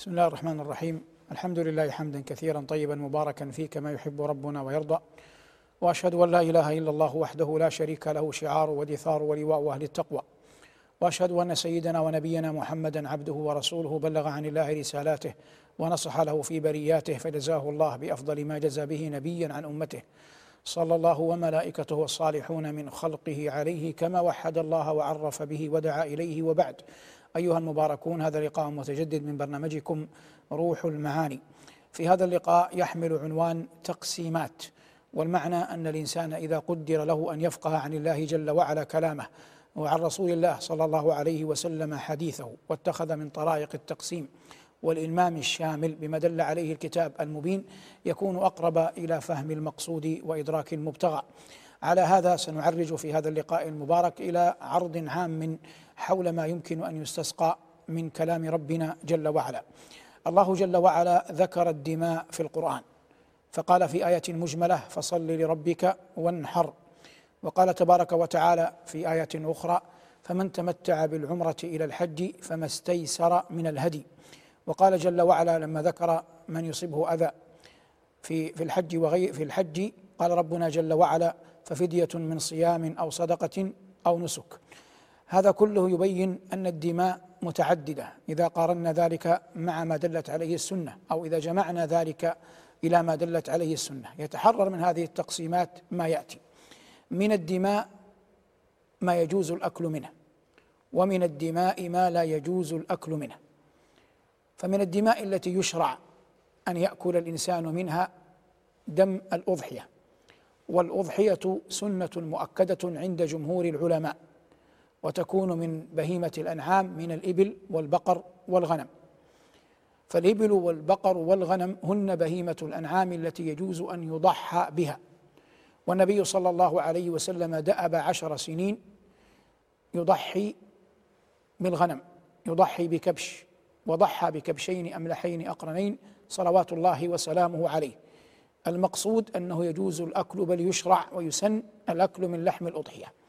بسم الله الرحمن الرحيم. الحمد لله حمدا كثيرا طيبا مباركا فيه كما يحب ربنا ويرضى. وأشهد أن لا إله إلا الله وحده لا شريك له شعار ودثار ولواء أهل التقوى. وأشهد أن سيدنا ونبينا محمدا عبده ورسوله بلغ عن الله رسالاته ونصح له في برياته فجزاه الله بأفضل ما جزى به نبيا عن أمته. صلى الله وملائكته والصالحون من خلقه عليه كما وحد الله وعرف به ودعا إليه وبعد. أيها المباركون هذا لقاء متجدد من برنامجكم روح المعاني. في هذا اللقاء يحمل عنوان تقسيمات والمعنى أن الإنسان إذا قدر له أن يفقه عن الله جل وعلا كلامه وعن رسول الله صلى الله عليه وسلم حديثه واتخذ من طرائق التقسيم والإلمام الشامل بما دل عليه الكتاب المبين يكون أقرب إلى فهم المقصود وإدراك المبتغى. على هذا سنعرج في هذا اللقاء المبارك إلى عرض عام حول ما يمكن أن يستسقى من كلام ربنا جل وعلا. الله جل وعلا ذكر الدماء في القرآن فقال في آية مجملة فصل لربك وانحر وقال تبارك وتعالى في آية أخرى فمن تمتع بالعمرة إلى الحج فما استيسر من الهدي وقال جل وعلا لما ذكر من يصيبه أذى في في الحج وغير في الحج قال ربنا جل وعلا ففدية من صيام أو صدقة أو نسك هذا كله يبين أن الدماء متعددة. إذا قارنا ذلك مع ما دلت عليه السنة أو إذا جمعنا ذلك إلى ما دلت عليه السنة. يتحرر من هذه التقسيمات ما يأتي. من الدماء ما يجوز الأكل منه ومن الدماء ما لا يجوز الأكل منه. فمن الدماء التي يشرع أن يأكل الإنسان منها دم الأضحية. والأضحية سنة مؤكدة عند جمهور العلماء. وتكون من بهيمة الأنعام من الإبل والبقر والغنم. فالإبل والبقر والغنم هن بهيمة الأنعام التي يجوز أن يضحى بها. والنبي صلى الله عليه وسلم دأب عشر سنين يضحي بالغنم يضحي بكبش وضحى بكبشين أملحين أقرنين صلوات الله وسلامه عليه. المقصود أنه يجوز الأكل بل يشرع ويسن الأكل من لحم الأضحية.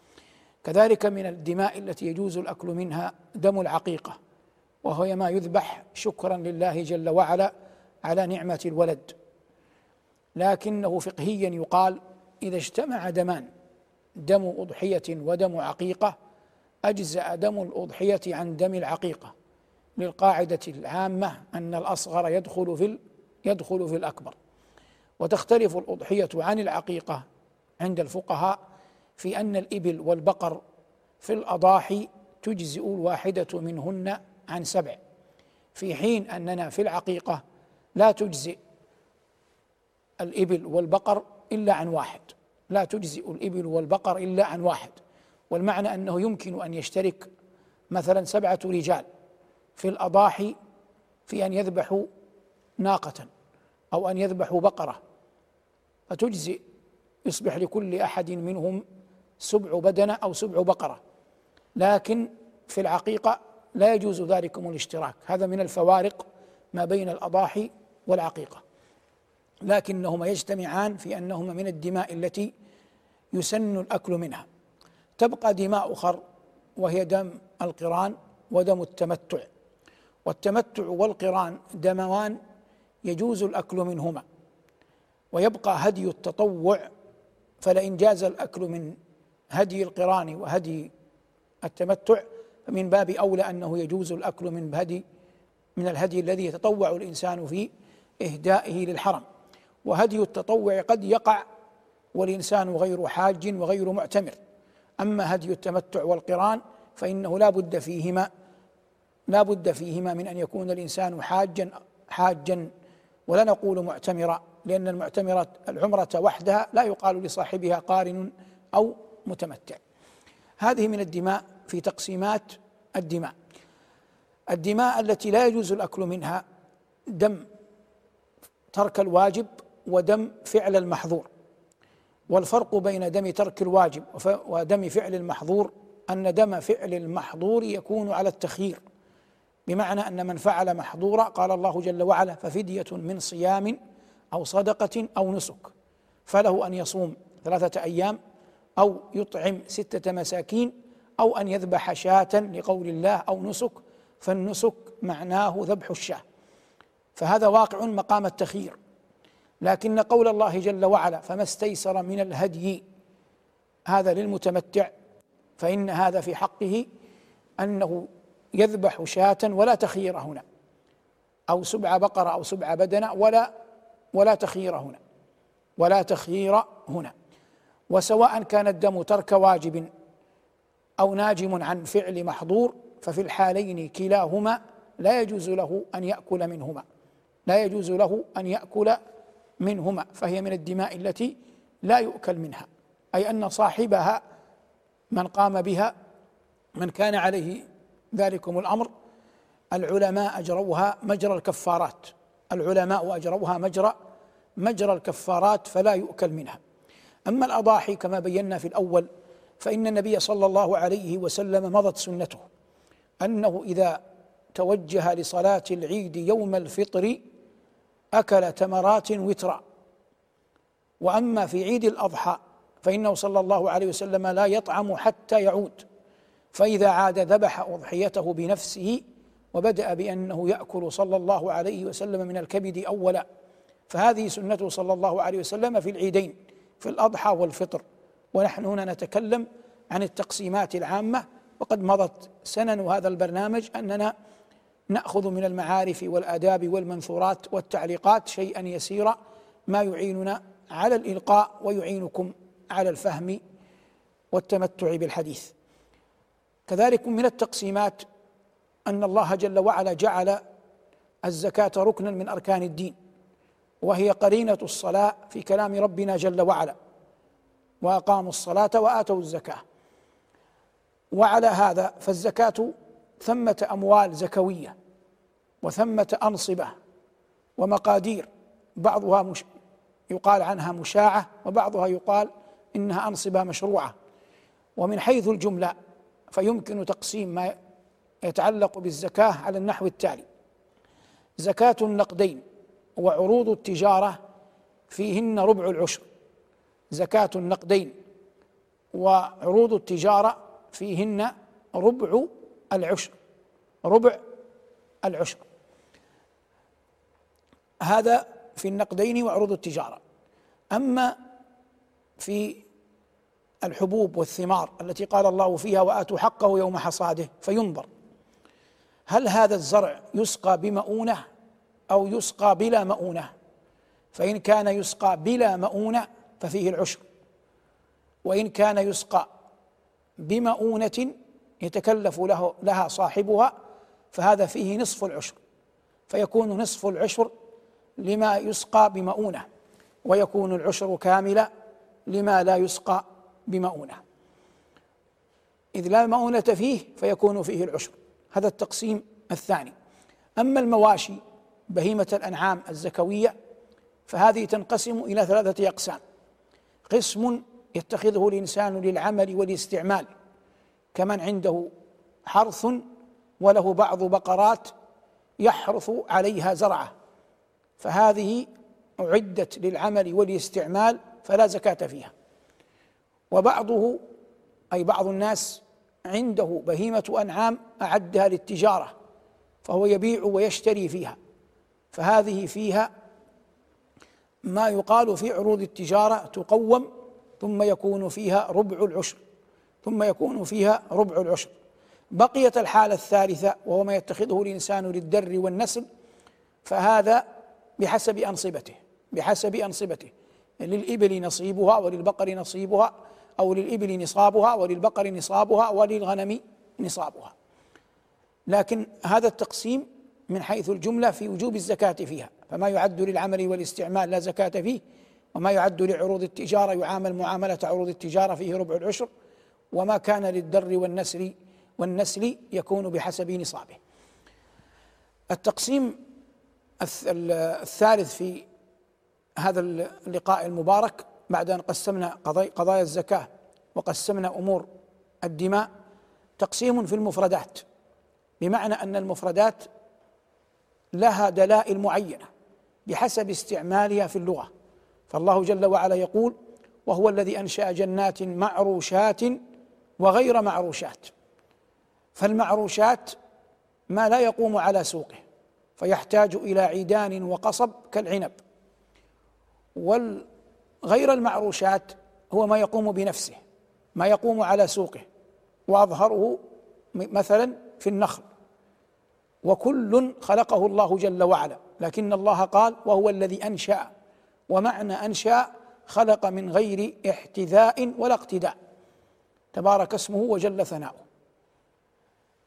كذلك من الدماء التي يجوز الأكل منها دم العقيقة وهو ما يذبح شكرا لله جل وعلا على نعمة الولد. لكنه فقهيا يقال إذا اجتمع دمان دم أضحية ودم عقيقة أجزأ دم الأضحية عن دم العقيقة. للقاعدة العامة أن الأصغر يدخل في يدخل في الأكبر. وتختلف الأضحية عن العقيقة عند الفقهاء في أن الإبل والبقر في الأضاحي تجزئ الواحدة منهن عن سبع. في حين أننا في العقيقة لا تجزئ الإبل والبقر إلا عن واحد. لا تجزئ الإبل والبقر إلا عن واحد. والمعنى أنه يمكن أن يشترك مثلا سبعة رجال في الأضاحي في أن يذبحوا ناقة أو أن يذبحوا بقرة. فتجزئ يصبح لكل أحد منهم سبع بدنة أو سبع بقرة. لكن في العقيقة لا يجوز ذلكم الاشتراك. هذا من الفوارق ما بين الأضاحي والعقيقة. لكنهما يجتمعان في أنهما من الدماء التي يسن الأكل منها. تبقى دماء أخر وهي دم القران ودم التمتع. والتمتع والقران دموان يجوز الأكل منهما. ويبقى هدي التطوع فلئن جاز الأكل من هدي القران وهدي التمتع فمن باب أولى أنه يجوز الأكل من هدي من الهدي الذي يتطوع الإنسان في إهدائه للحرم. وهدي التطوع قد يقع والإنسان غير حاج وغير معتمر. أما هدي التمتع والقران فإنه لا بد فيهما لا بد فيهما من أن يكون الإنسان حاجا حاجا ولا نقول معتمرا لأن المعتمرة العمرة وحدها لا يقال لصاحبها قارن أو متمتع. هذه من الدماء في تقسيمات الدماء. الدماء التي لا يجوز الأكل منها دم ترك الواجب ودم فعل المحظور. والفرق بين دم ترك الواجب ودم فعل المحظور أن دم فعل المحظور يكون على التخيير. بمعنى أن من فعل محظورا قال الله جل وعلا ففدية من صيام أو صدقة أو نسك. فله أن يصوم ثلاثة أيام أو يطعم ستة مساكين أو أن يذبح شاة لقول الله أو نسك فالنسك معناه ذبح الشاة. فهذا واقع مقام التخيير. لكن قول الله جل وعلا فما استيسر من الهدي هذا للمتمتع فإن هذا في حقه أنه يذبح شاة ولا تخيير هنا أو سبع بقرة أو سبع بدنة ولا ولا تخيير هنا ولا تخيير هنا. وسواء كان الدم ترك واجب أو ناجم عن فعل محظور ففي الحالين كلاهما لا يجوز له أن يأكل منهما. لا يجوز له أن يأكل منهما فهي من الدماء التي لا يؤكل منها. أي أن صاحبها من قام بها من كان عليه ذلكم الأمر العلماء أجروها مجرى الكفارات. العلماء أجروها مجرى مجرى الكفارات فلا يؤكل منها. أما الأضاحي كما بينا في الأول فإن النبي صلى الله عليه وسلم مضت سنته أنه إذا توجه لصلاة العيد يوم الفطر أكل تمرات وترا وأما في عيد الأضحى فإنه صلى الله عليه وسلم لا يطعم حتى يعود فإذا عاد ذبح أضحيته بنفسه وبدأ بأنه يأكل صلى الله عليه وسلم من الكبد أولا. فهذه سنته صلى الله عليه وسلم في العيدين. في الأضحى والفطر. ونحن هنا نتكلم عن التقسيمات العامة. وقد مضت سنن هذا البرنامج أننا نأخذ من المعارف والآداب والمنثورات والتعليقات شيئا يسيرا ما يعيننا على الإلقاء ويعينكم على الفهم والتمتع بالحديث. كذلك من التقسيمات أن الله جل وعلا جعل الزكاة ركنا من أركان الدين. وهي قرينة الصلاة في كلام ربنا جل وعلا. وأقاموا الصلاة وآتوا الزكاة. وعلى هذا فالزكاة ثمة أموال زكوية وثمة أنصبة ومقادير بعضها مش يقال عنها مشاعة وبعضها يقال إنها أنصبة مشروعة. ومن حيث الجملة فيمكن تقسيم ما يتعلق بالزكاة على النحو التالي. زكاة النقدين وعروض التجارة فيهن ربع العشر زكاة النقدين وعروض التجارة فيهن ربع العشر ربع العشر. هذا في النقدين وعروض التجارة. أما في الحبوب والثمار التي قال الله فيها وآتوا حقه يوم حصاده فينظر هل هذا الزرع يسقى بمؤونة أو يسقى بلا مؤونة. فإن كان يسقى بلا مؤونة ففيه العشر وإن كان يسقى بمؤونة يتكلف له لها صاحبها فهذا فيه نصف العشر. فيكون نصف العشر لما يسقى بمؤونة ويكون العشر كاملا لما لا يسقى بمؤونة. إذ لا مؤونة فيه فيكون فيه العشر. هذا التقسيم الثاني. أما المواشي بهيمة الأنعام الزكوية فهذه تنقسم إلى ثلاثة أقسام. قسم يتخذه الإنسان للعمل والاستعمال كمن عنده حرث وله بعض بقرات يحرث عليها زرعة. فهذه أعدت للعمل والاستعمال فلا زكاة فيها. وبعضه أي بعض الناس عنده بهيمة أنعام أعدها للتجارة فهو يبيع ويشتري فيها. فهذه فيها ما يقال في عروض التجارة تقوم ثم يكون فيها ربع العشر ثم يكون فيها ربع العشر. بقيت الحالة الثالثة وهو ما يتخذه الإنسان للدر والنسل فهذا بحسب أنصبته بحسب أنصبته. للإبل نصيبها وللبقر نصيبها أو للإبل نصابها وللبقر نصابها وللغنم نصابها. لكن هذا التقسيم من حيث الجملة في وجوب الزكاة فيها. فما يعد للعمل والاستعمال لا زكاة فيه وما يعد لعروض التجارة يعامل معاملة عروض التجارة فيه ربع العشر. وما كان للدر والنسل والنسل يكون بحسب نصابه. التقسيم الثالث في هذا اللقاء المبارك بعد أن قسمنا قضايا الزكاة وقسمنا أمور الدماء تقسيم في المفردات. بمعنى أن المفردات لها دلائل معينة بحسب استعمالها في اللغة. فالله جل وعلا يقول وهو الذي أنشأ جنات معروشات وغير معروشات. فالمعروشات ما لا يقوم على سوقه فيحتاج إلى عيدان وقصب كالعنب. والغير المعروشات هو ما يقوم بنفسه ما يقوم على سوقه. وأظهره مثلا في النخل. وكل خلقه الله جل وعلا. لكن الله قال وهو الذي أنشأ. ومعنى أنشأ خلق من غير احتذاء ولا اقتداء. تبارك اسمه وجل ثناؤه.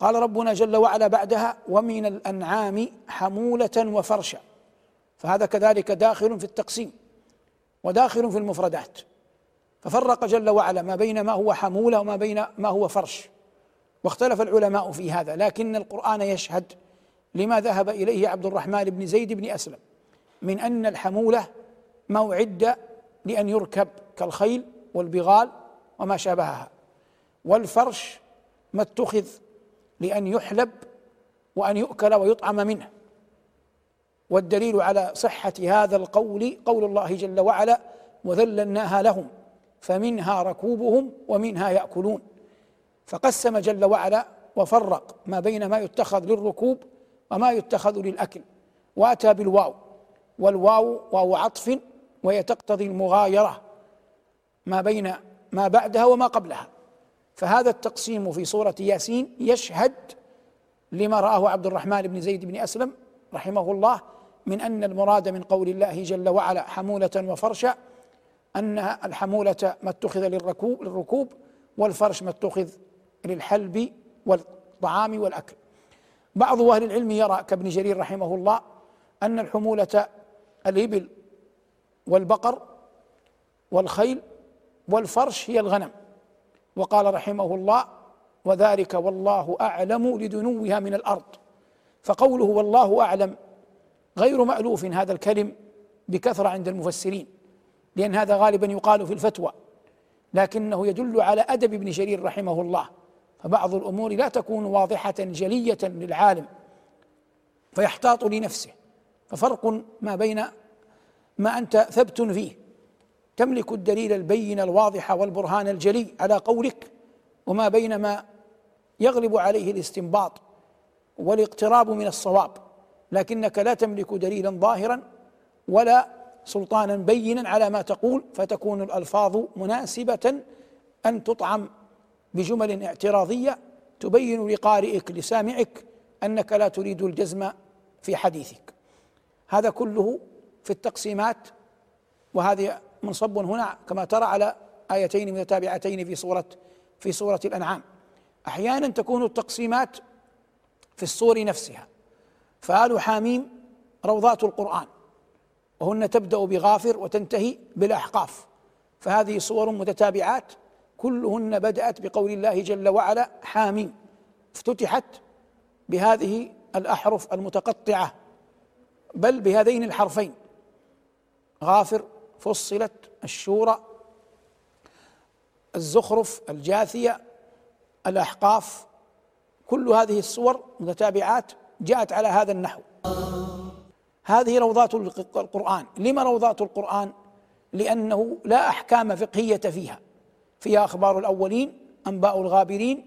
قال ربنا جل وعلا بعدها ومن الأنعام حمولة وفرشا. فهذا كذلك داخل في التقسيم وداخل في المفردات. ففرق جل وعلا ما بين ما هو حمولة وما بين ما هو فرش. واختلف العلماء في هذا. لكن القرآن يشهد لما ذهب إليه عبد الرحمن بن زيد بن أسلم. من أن الحمولة ما اعد لأن يركب كالخيل والبغال وما شابهها. والفرش ما اتخذ لأن يحلب وأن يؤكل ويطعم منه. والدليل على صحة هذا القول قول الله جل وعلا وذللناها لهم فمنها ركوبهم ومنها يأكلون. فقسم جل وعلا وفرق ما بين ما يتخذ للركوب وما يتخذ للأكل. وأتى بالواو. والواو واو عطف وهي تقتضي المغايرة ما بين ما بعدها وما قبلها. فهذا التقسيم في سورة ياسين يشهد لما رآه عبد الرحمن بن زيد بن أسلم رحمه الله من أن المراد من قول الله جل وعلا حمولة وفرشا أن الحمولة ما اتخذ للركوب للركوب والفرش ما اتخذ للحلب والطعام والأكل. بعض أهل العلم يرى كابن جرير رحمه الله أن الحمولة الإبل والبقر والخيل والفرش هي الغنم. وقال رحمه الله وذلك والله أعلم لدنوها من الأرض فقوله والله أعلم غير مألوف هذا الكلم بكثرة عند المفسرين لأن هذا غالبا يقال في الفتوى لكنه يدل على أدب ابن جرير رحمه الله. فبعض الأمور لا تكون واضحة جلية للعالم فيحتاط لنفسه. ففرق ما بين ما أنت ثبت فيه. تملك الدليل البين الواضح والبرهان الجلي على قولك وما بين ما يغلب عليه الاستنباط والاقتراب من الصواب. لكنك لا تملك دليلا ظاهرا ولا سلطانا بينا على ما تقول فتكون الألفاظ مناسبة أن تطعم بجمل اعتراضية تبين لقارئك لسامعك أنك لا تريد الجزم في حديثك. هذا كله في التقسيمات وهذه منصب هنا كما ترى على آيتين متتابعتين في سورة في سورة الأنعام. أحيانا تكون التقسيمات في الصور نفسها. فآل حاميم روضات القرآن وهن تبدأ بغافر وتنتهي بالأحقاف. فهذه صور متتابعات كلهن بدأت بقول الله جل وعلا حاميم افتتحت بهذه الأحرف المتقطعة بل بهذين الحرفين. غافر فصلت الشورى الزخرف الجاثية الأحقاف كل هذه الصور متتابعات جاءت على هذا النحو. هذه روضات القرآن. لما روضات القرآن؟ لأنه لا أحكام فقهية فيها. فيها أخبار الأولين أنباء الغابرين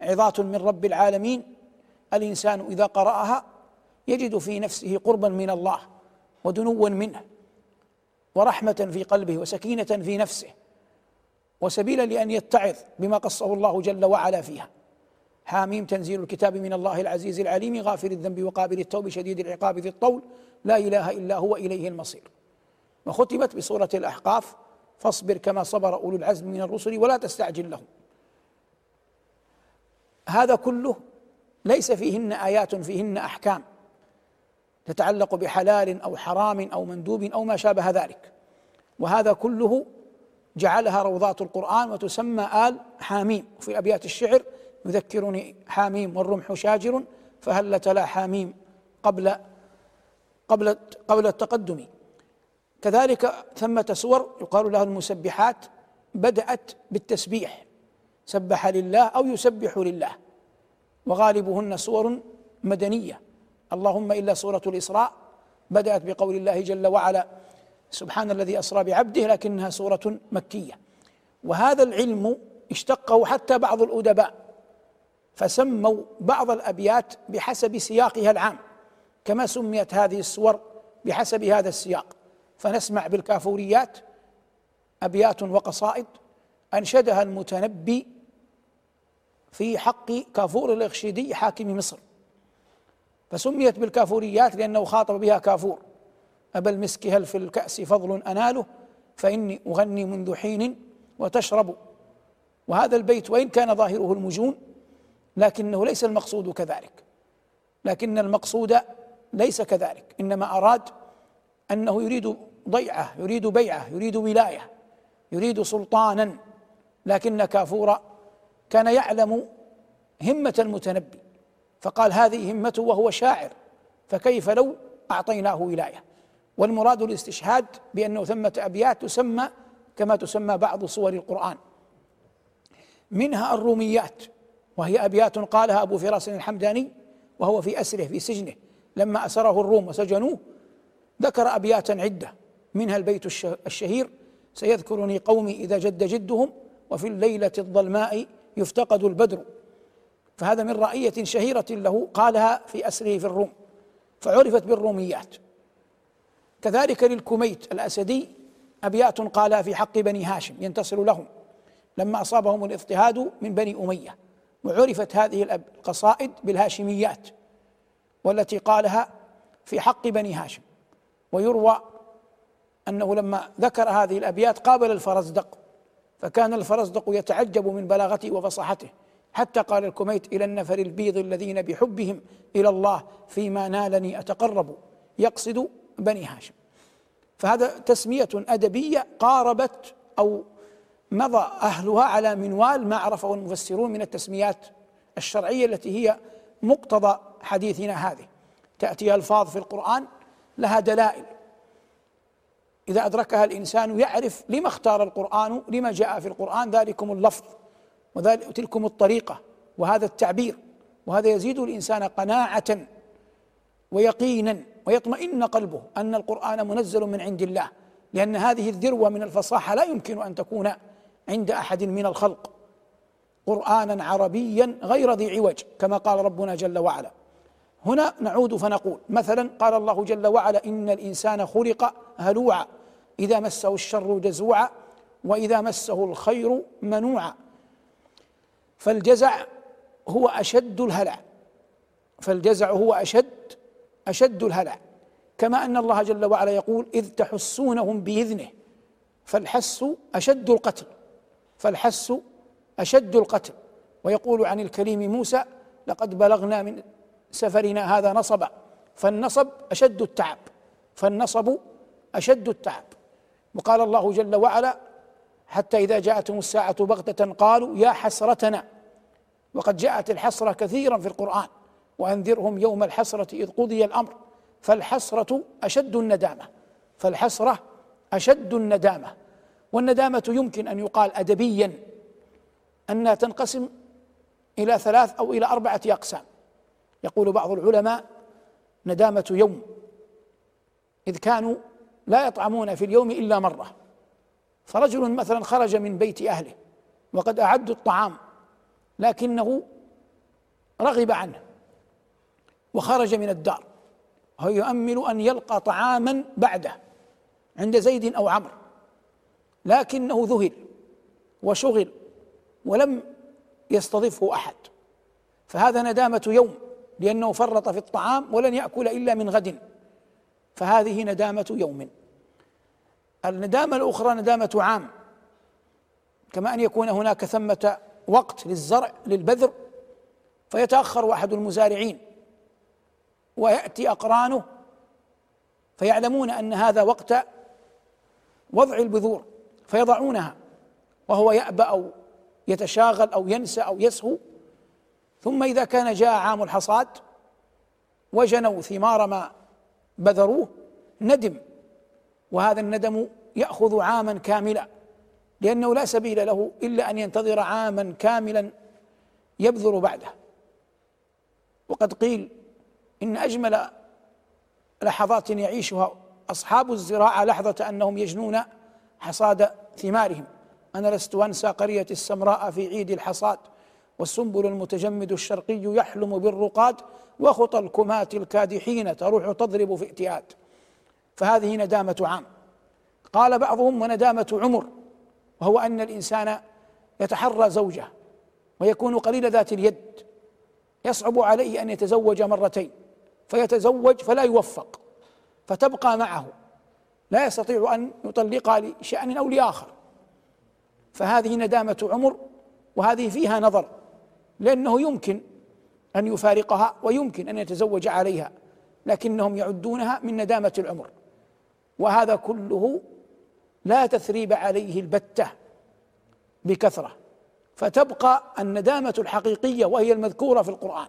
عظات من رب العالمين. الإنسان إذا قرأها يجد في نفسه قربا من الله ودنوا منه ورحمة في قلبه وسكينة في نفسه وسبيلا لأن يتعظ بما قصه الله جل وعلا فيها. حاميم تنزيل الكتاب من الله العزيز العليم غافر الذنب وقابل التوب شديد العقاب ذي الطول. لا إله إلا هو إليه المصير. وختمت بسورة الأحقاف فاصبر كما صبر أولو العزم من الرسل ولا تستعجل لهم. هذا كله ليس فيهن آيات فيهن أحكام تتعلق بحلال أو حرام أو مندوب أو ما شابه ذلك. وهذا كله جعلها روضات القرآن وتسمى آل حاميم. وفي أبيات الشعر يذكرني حاميم والرمح شاجر فهل تلا حاميم قبل قبل قبل التقدم. كذلك ثمة سور يقال لها المسبحات بدأت بالتسبيح. سبح لله أو يسبح لله. وغالبهن سور مدنية. اللهم إلا سورة الإسراء بدأت بقول الله جل وعلا سبحان الذي أسرى بعبده لكنها سورة مكية. وهذا العلم اشتقه حتى بعض الأدباء فسموا بعض الأبيات بحسب سياقها العام. كما سميت هذه السور بحسب هذا السياق. فنسمع بالكافوريات أبيات وقصائد. أنشدها المتنبي في حق كافور الاخشيدي حاكم مصر. فسميت بالكافوريات لأنه خاطب بها كافور. أبا المسك هل في الكأس فضل أناله؟ فإني أغني منذ حين وتشرب. وهذا البيت وإن كان ظاهره المجون لكنه ليس المقصود كذلك. لكن المقصود ليس كذلك إنما أراد أنه يريد ضيعة يريد بيعة يريد ولاية يريد سلطانا. لكن كافور كان يعلم همة المتنبي فقال هذه همته وهو شاعر فكيف لو أعطيناه ولاية؟ والمراد الاستشهاد بأنه ثمة أبيات تسمى كما تسمى بعض صور القرآن. منها الروميات وهي أبيات قالها أبو فراس الحمداني وهو في أسره في سجنه. لما أسره الروم وسجنوه ذكر أبياتا عدة. منها البيت الشهير سيذكرني قومي إذا جد جدهم وفي الليلة الظلماء يفتقد البدر. فهذا من رأية شهيرة له قالها في أسره في الروم فعرفت بالروميات. كذلك للكميت الأسدي أبيات قالها في حق بني هاشم ينتصر لهم. لما أصابهم الاضطهاد من بني أمية وعرفت هذه القصائد بالهاشميات والتي قالها في حق بني هاشم. ويروى أنه لما ذكر هذه الأبيات قابل الفرزدق فكان الفرزدق يتعجب من بلاغته وفصاحته حتى قال الكميت إلى النفر البيض الذين بحبهم إلى الله فيما نالني أتقرب يقصد بني هاشم. فهذا تسمية أدبية قاربت أو مضى أهلها على منوال ما عرفه المفسرون من التسميات الشرعية التي هي مقتضى حديثنا هذه. تأتي ألفاظ في القرآن لها دلائل. إذا أدركها الإنسان يعرف لما اختار القرآن لما جاء في القرآن ذلكم اللفظ وذلك تلكم الطريقة وهذا التعبير وهذا يزيد الإنسان قناعة ويقينا ويطمئن قلبه أن القرآن منزل من عند الله لأن هذه الذروة من الفصاحة لا يمكن أن تكون عند أحد من الخلق قرآنا عربيا غير ذي عوج كما قال ربنا جل وعلا. هنا نعود فنقول مثلا قال الله جل وعلا إن الإنسان خلق هلوعا. إذا مسه الشر جزوعا وإذا مسه الخير منوعا. فالجزع هو أشد الهلع. فالجزع هو أشد أشد الهلع. كما أن الله جل وعلا يقول إذ تحسونهم بإذنه فالحس أشد القتل. فالحس أشد القتل. ويقول عن الكريم موسى لقد بلغنا من سفرنا هذا نصبا فالنصب أشد التعب. فالنصب أشد التعب. وقال الله جل وعلا حتى إذا جاءتهم الساعة بغتة قالوا يا حسرتنا وقد جاءت الحسرة كثيرا في القرآن وأنذرهم يوم الحسرة إذ قضي الأمر فالحسرة أشد الندامة فالحسرة أشد الندامة والندامة يمكن أن يقال أدبيا أنها تنقسم إلى ثلاث أو إلى أربعة أقسام. يقول بعض العلماء ندامة يوم إذ كانوا لا يطعمون في اليوم إلا مرة. فرجل مثلا خرج من بيت أهله وقد أعدوا الطعام لكنه رغب عنه وخرج من الدار. وهو يؤمل أن يلقى طعاما بعده عند زيد أو عمرو لكنه ذهل وشغل ولم يستضفه أحد. فهذا ندامة يوم لأنه فرط في الطعام ولن يأكل إلا من غد. فهذه ندامة يوم. الندامة الأخرى ندامة عام. كما أن يكون هناك ثمة وقت للزرع للبذر فيتأخر أحد المزارعين ويأتي أقرانه فيعلمون أن هذا وقت وضع البذور فيضعونها وهو يأبى أو يتشاغل أو ينسى أو يسهو. ثم إذا كان جاء عام الحصاد وجنوا ثمار ما بذروه ندم وهذا الندم يأخذ عاما كاملا لأنه لا سبيل له إلا أن ينتظر عاما كاملا يبذر بعده. وقد قيل إن أجمل لحظات يعيشها أصحاب الزراعة لحظة أنهم يجنون حصاد ثمارهم. أنا لست أنسى قرية السمراء في عيد الحصاد والسنبل المتجمد الشرقي يحلم بالرقاد وخطى الكماة الكادحين تروح تضرب في ائتياد فهذه ندامة عام. قال بعضهم وندامة عمر وهو أن الإنسان يتحرى زوجه ويكون قليل ذات اليد. يصعب عليه أن يتزوج مرتين فيتزوج فلا يوفق فتبقى معه. لا يستطيع أن يطلقها لشأن أو لآخر. فهذه ندامة عمر وهذه فيها نظر لأنه يمكن أن يفارقها ويمكن أن يتزوج عليها لكنهم يعدونها من ندامة العمر. وهذا كله لا تثريب عليه البتة بكثرة. فتبقى الندامة الحقيقية وهي المذكورة في القرآن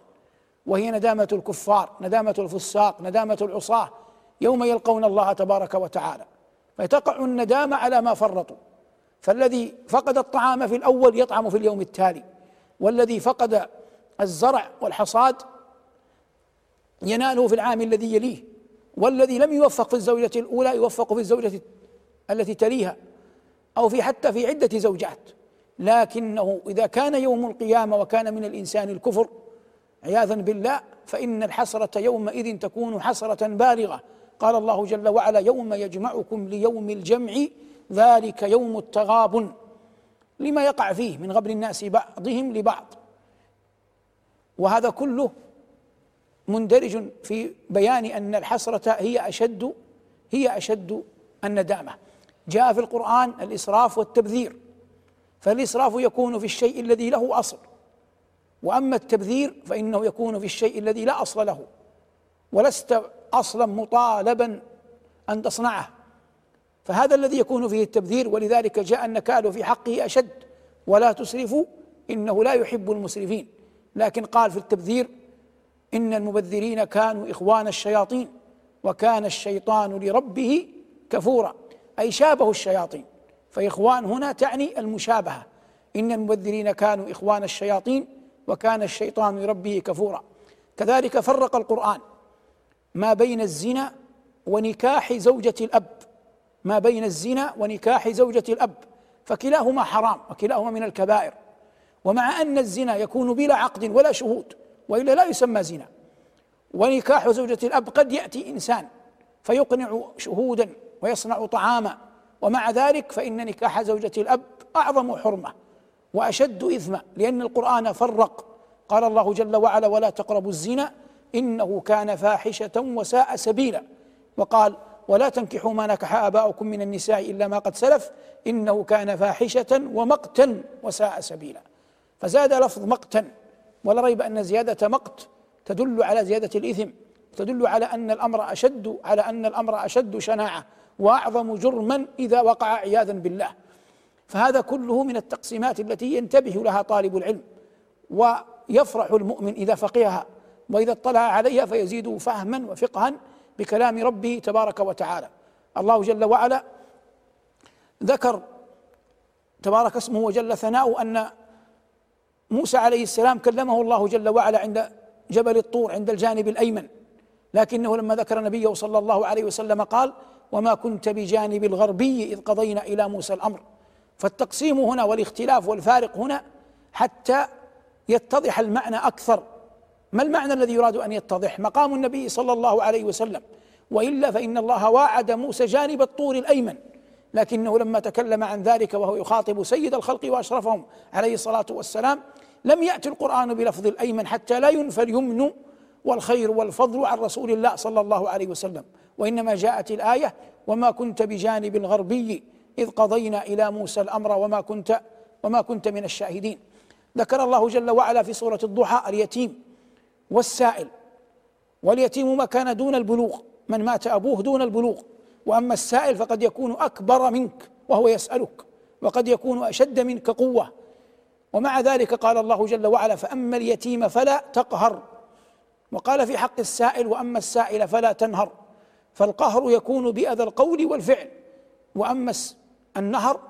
وهي ندامة الكفار ندامة الفساق ندامة العصاة يوم يلقون الله تبارك وتعالى. فتقع الندامة على ما فرطوا. فالذي فقد الطعام في الأول يطعم في اليوم التالي والذي فقد الزرع والحصاد يناله في العام الذي يليه. والذي لم يوفق في الزوجة الأولى يوفق في الزوجة التي تليها أو في حتى في عدة زوجات. لكنه إذا كان يوم القيامة وكان من الإنسان الكفر عياذا بالله فإن الحسرة يومئذ تكون حسرة بالغة. قال الله جل وعلا يوم يجمعكم ليوم الجمع ذلك يوم التغابن. لما يقع فيه من غبن الناس بعضهم لبعض. وهذا كله مندرج في بيان أن الحسرة هي أشد هي أشد الندامة. جاء في القرآن الإسراف والتبذير فالإسراف يكون في الشيء الذي له أصل وأما التبذير فإنه يكون في الشيء الذي لا أصل له ولست أصلا مطالبا أن تصنعه. فهذا الذي يكون فيه التبذير ولذلك جاء النكال في حقه أشد ولا تسرفوا إنه لا يحب المسرفين. لكن قال في التبذير إن المبذرين كانوا إخوان الشياطين وكان الشيطان لربه كفورا أي شابه الشياطين. فإخوان هنا تعني المشابهة. إن المبذرين كانوا إخوان الشياطين وكان الشيطان لربه كفورا. كذلك فرق القرآن. ما بين الزنا ونكاح زوجة الأب. ما بين الزنا ونكاح زوجة الأب. فكلاهما حرام وكلاهما من الكبائر. ومع أن الزنا يكون بلا عقد ولا شهود وإلا لا يسمى زنا. ونكاح زوجة الأب قد يأتي إنسان فيقنع شهودا ويصنع طعاما. ومع ذلك فإن نكاح زوجة الأب أعظم حرمة وأشد إثما لأن القرآن فرق. قال الله جل وعلا ولا تقربوا الزنا إنه كان فاحشة وساء سبيلا. وقال ولا تنكحوا ما نكح آباؤكم من النساء إلا ما قد سلف إنه كان فاحشة ومقتا وساء سبيلا. فزاد لفظ مقتا ولا ريب أن زيادة مقت تدل على زيادة الإثم تدل على أن الأمر أشد على أن الأمر أشد شناعة وأعظم جرما إذا وقع عياذا بالله. فهذا كله من التقسيمات التي ينتبه لها طالب العلم ويفرح المؤمن إذا فقهها وإذا اطلع عليها فيزيد فهما وفقها بكلام ربه تبارك وتعالى. الله جل وعلا ذكر تبارك اسمه وجل ثناؤه أن موسى عليه السلام كلمه الله جل وعلا عند جبل الطور عند الجانب الأيمن. لكنه لما ذكر نبيه صلى الله عليه وسلم قال وما كنت بجانب الغربي إذ قضينا إلى موسى الأمر. فالتقسيم هنا والاختلاف والفارق هنا حتى يتضح المعنى أكثر. ما المعنى الذي يراد أن يتضح؟ مقام النبي صلى الله عليه وسلم. وإلا فإن الله واعد موسى جانب الطور الأيمن. لكنه لما تكلم عن ذلك وهو يخاطب سيد الخلق وأشرفهم عليه الصلاة والسلام لم يأتي القرآن بلفظ الأيمن حتى لا ينفى اليمن والخير والفضل عن رسول الله صلى الله عليه وسلم. وإنما جاءت الآية وما كنت بجانب الغربي إذ قضينا إلى موسى الأمر وما كنت وما كنت من الشاهدين. ذكر الله جل وعلا في سورة الضحى اليتيم والسائل واليتيم ما كان دون البلوغ من مات أبوه دون البلوغ. وأما السائل فقد يكون أكبر منك وهو يسألك وقد يكون أشد منك قوة. ومع ذلك قال الله جل وعلا فأما اليتيم فلا تقهر. وقال في حق السائل وأما السائل فلا تنهر. فالقهر يكون بأذى القول والفعل. وأما النهر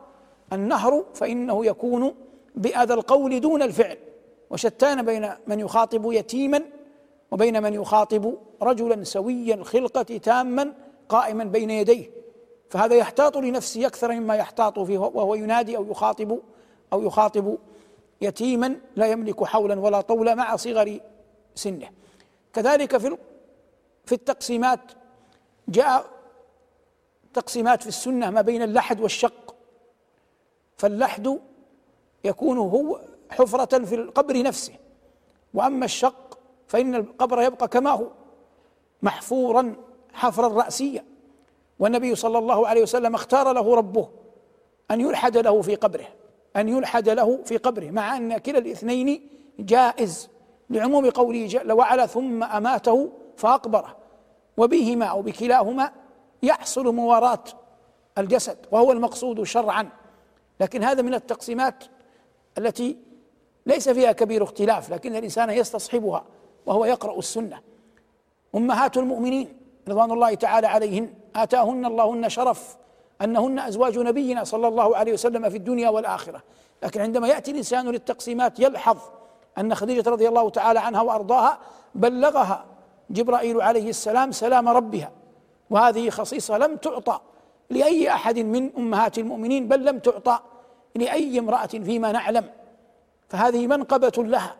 النهر فإنه يكون بأذى القول دون الفعل. وشتان بين من يخاطب يتيما وبين من يخاطب رجلا سوي الخلقة تاما قائما بين يديه فهذا يحتاط لنفسه أكثر مما يحتاط فيه وهو ينادي أو يخاطب أو يخاطب يتيما لا يملك حولا ولا طولا مع صغر سنه. كذلك في في التقسيمات جاء تقسيمات في السنة ما بين اللحد والشق. فاللحد يكون هو حفرة في القبر نفسه وأما الشق فإن القبر يبقى كما هو محفورا حفرا راسيا والنبي صلى الله عليه وسلم اختار له ربه أن يلحد له في قبره أن يلحد له في قبره مع أن كلا الاثنين جائز لعموم قوله جل وعلا ثم أماته فأقبره وبهما أو بكلاهما يحصل مواراة الجسد وهو المقصود شرعا. لكن هذا من التقسيمات التي ليس فيها كبير اختلاف لكن الإنسان يستصحبها وهو يقرأ السنة. أمهات المؤمنين رضوان الله تعالى عليهن آتاهن اللهن شرف أنهن أزواج نبينا صلى الله عليه وسلم في الدنيا والآخرة. لكن عندما يأتي الإنسان للتقسيمات يلحظ أن خديجة رضي الله تعالى عنها وأرضاها بلغها جبرائيل عليه السلام سلام ربها وهذه خصيصة لم تعطى لأي أحد من أمهات المؤمنين بل لم تعطى لأي امرأة فيما نعلم. فهذه منقبة لها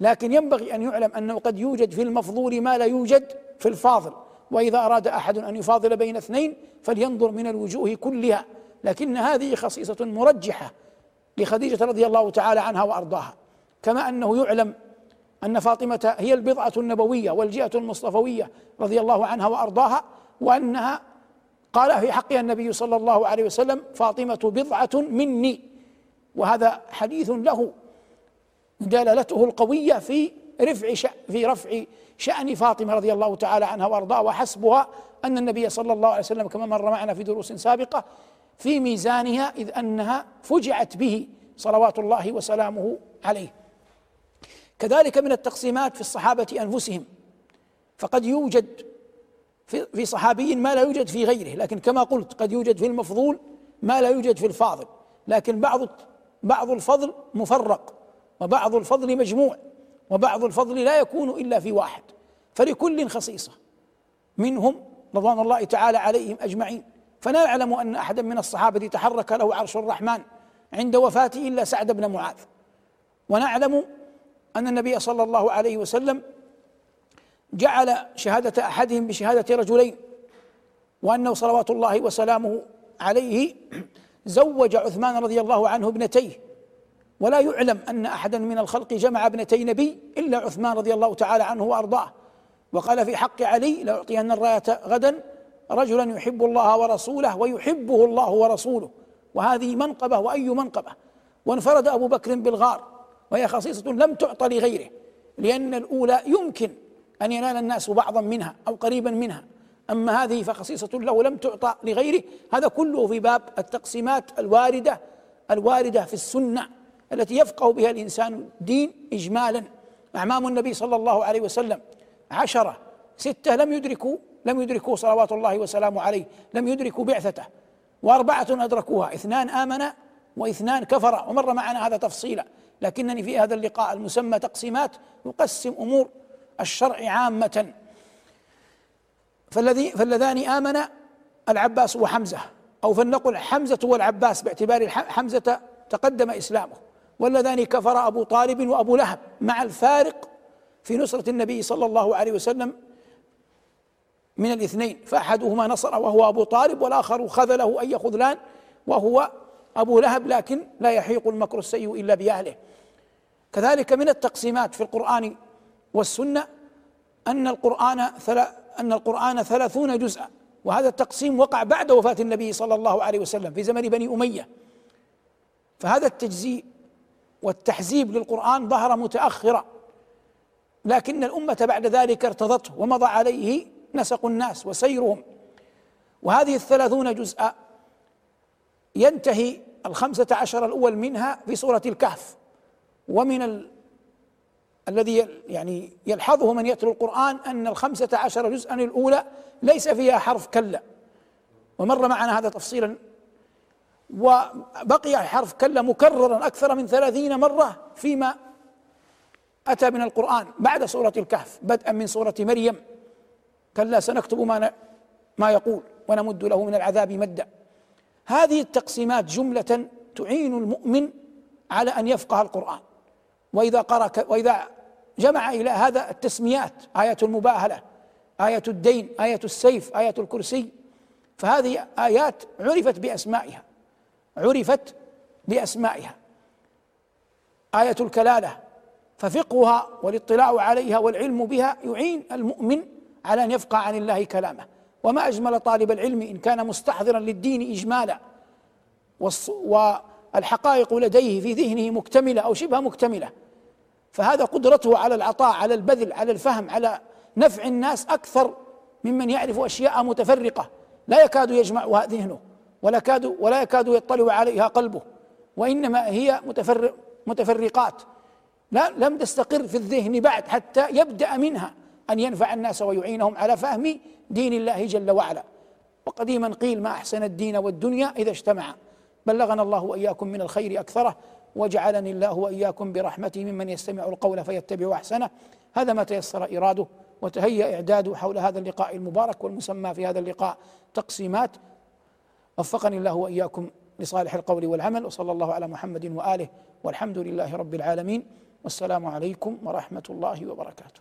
لكن ينبغي أن يعلم أنه قد يوجد في المفضول ما لا يوجد في الفاضل. وإذا أراد أحد أن يفاضل بين اثنين فلينظر من الوجوه كلها. لكن هذه خصيصة مرجحة لخديجة رضي الله تعالى عنها وأرضاها. كما أنه يعلم أن فاطمة هي البضعة النبوية والجهة المصطفوية رضي الله عنها وأرضاها وأنها قال في حقها النبي صلى الله عليه وسلم فاطمة بضعة مني. وهذا حديث له دلالته القوية في رفع في رفع شأن فاطمة رضي الله تعالى عنها وأرضاها وحسبها أن النبي صلى الله عليه وسلم كما مر معنا في دروس سابقة في ميزانها إذ أنها فجعت به صلوات الله وسلامه عليه. كذلك من التقسيمات في الصحابة أنفسهم. فقد يوجد في صحابي ما لا يوجد في غيره لكن كما قلت قد يوجد في المفضول ما لا يوجد في الفاضل. لكن بعض بعض الفضل مفرق وبعض الفضل مجموع. وبعض الفضل لا يكون إلا في واحد فلكل خصيصة. منهم رضوان الله تعالى عليهم أجمعين. فلا نعلم أن احدا من الصحابة تحرك له عرش الرحمن عند وفاته إلا سعد بن معاذ. ونعلم أن النبي صلى الله عليه وسلم جعل شهادة أحدهم بشهادة رجلين وأنه صلوات الله وسلامه عليه زوج عثمان رضي الله عنه ابنتيه. ولا يعلم أن أحدا من الخلق جمع ابنتي نبي إلا عثمان رضي الله تعالى عنه وأرضاه. وقال في حق علي لأعطين الراية غدا رجلا يحب الله ورسوله ويحبه الله ورسوله. وهذه منقبة وأي منقبة؟ وانفرد أبو بكر بالغار وهي خصيصة لم تعطى لغيره لأن الأولى يمكن أن ينال الناس بعضا منها أو قريبا منها. أما هذه فخصيصة له لم تعطى لغيره هذا كله في باب التقسيمات الواردة الواردة في السنة. التي يفقه بها الإنسان الدين إجمالا. أعمام النبي صلى الله عليه وسلم عشرة ستة لم يدركوا لم يدركوا صلوات الله وسلامه عليه لم يدركوا بعثته وأربعة أدركوها اثنان آمن واثنان كفر ومر معنا هذا تفصيلا. لكنني في هذا اللقاء المسمى تقسيمات أقسم أمور الشرع عامة. فالذي فاللذان آمن العباس وحمزة أو فلنقل حمزة والعباس باعتبار حمزة تقدم إسلامه. واللذان كفر أبو طالب وأبو لهب مع الفارق في نصرة النبي صلى الله عليه وسلم من الاثنين. فأحدهما نصر وهو أبو طالب والآخر خذله أي خذلان وهو أبو لهب لكن لا يحيق المكر السيء إلا بأهله. كذلك من التقسيمات في القرآن والسنة أن القرآن أن القرآن ثلاثون جزءا وهذا التقسيم وقع بعد وفاة النبي صلى الله عليه وسلم في زمن بني أمية. فهذا التجزيء والتحزيب للقرآن ظهر متأخرا لكن الأمة بعد ذلك ارتضته ومضى عليه نسق الناس وسيرهم. وهذه الثلاثون جزءا ينتهي الخمسة عشر الأول منها في سورة الكهف. ومن الذي يعني يلحظه من يتلو القرآن أن الخمسة عشر جزءا الأولى ليس فيها حرف كلا. ومر معنا هذا تفصيلا وبقي حرف كلا مكررا أكثر من ثلاثين مرة فيما أتى من القرآن بعد سورة الكهف بدءا من سورة مريم. كلا سنكتب ما ما يقول ونمد له من العذاب مدا. هذه التقسيمات جملة تعين المؤمن على أن يفقه القرآن. وإذا قرأ وإذا جمع إلى هذا التسميات آية المباهلة آية الدين آية السيف آية الكرسي فهذه آيات عرفت بأسمائها. عرفت بأسمائها. آية الكلالة ففقهها والاطلاع عليها والعلم بها يعين المؤمن على أن يفقه عن الله كلامه. وما أجمل طالب العلم إن كان مستحضرا للدين إجمالا والحقائق لديه في ذهنه مكتملة أو شبه مكتملة. فهذا قدرته على العطاء على البذل على الفهم على نفع الناس أكثر ممن يعرف أشياء متفرقة لا يكاد يجمعها ذهنه ولا كاد ولا يكاد يطلع عليها قلبه. وإنما هي متفرق متفرقات. لا لم تستقر في الذهن بعد حتى يبدأ منها أن ينفع الناس ويعينهم على فهم دين الله جل وعلا. وقديما قيل ما أحسن الدين والدنيا إذا اجتمعا بلغنا الله وإياكم من الخير أكثره وجعلني الله وإياكم برحمته ممن يستمع القول فيتبع أحسنه. هذا ما تيسر إراده وتهيأ إعداده حول هذا اللقاء المبارك والمسمى في هذا اللقاء تقسيمات. وفقني الله وإياكم لصالح القول والعمل وصلى الله على محمد وآله والحمد لله رب العالمين. والسلام عليكم ورحمة الله وبركاته.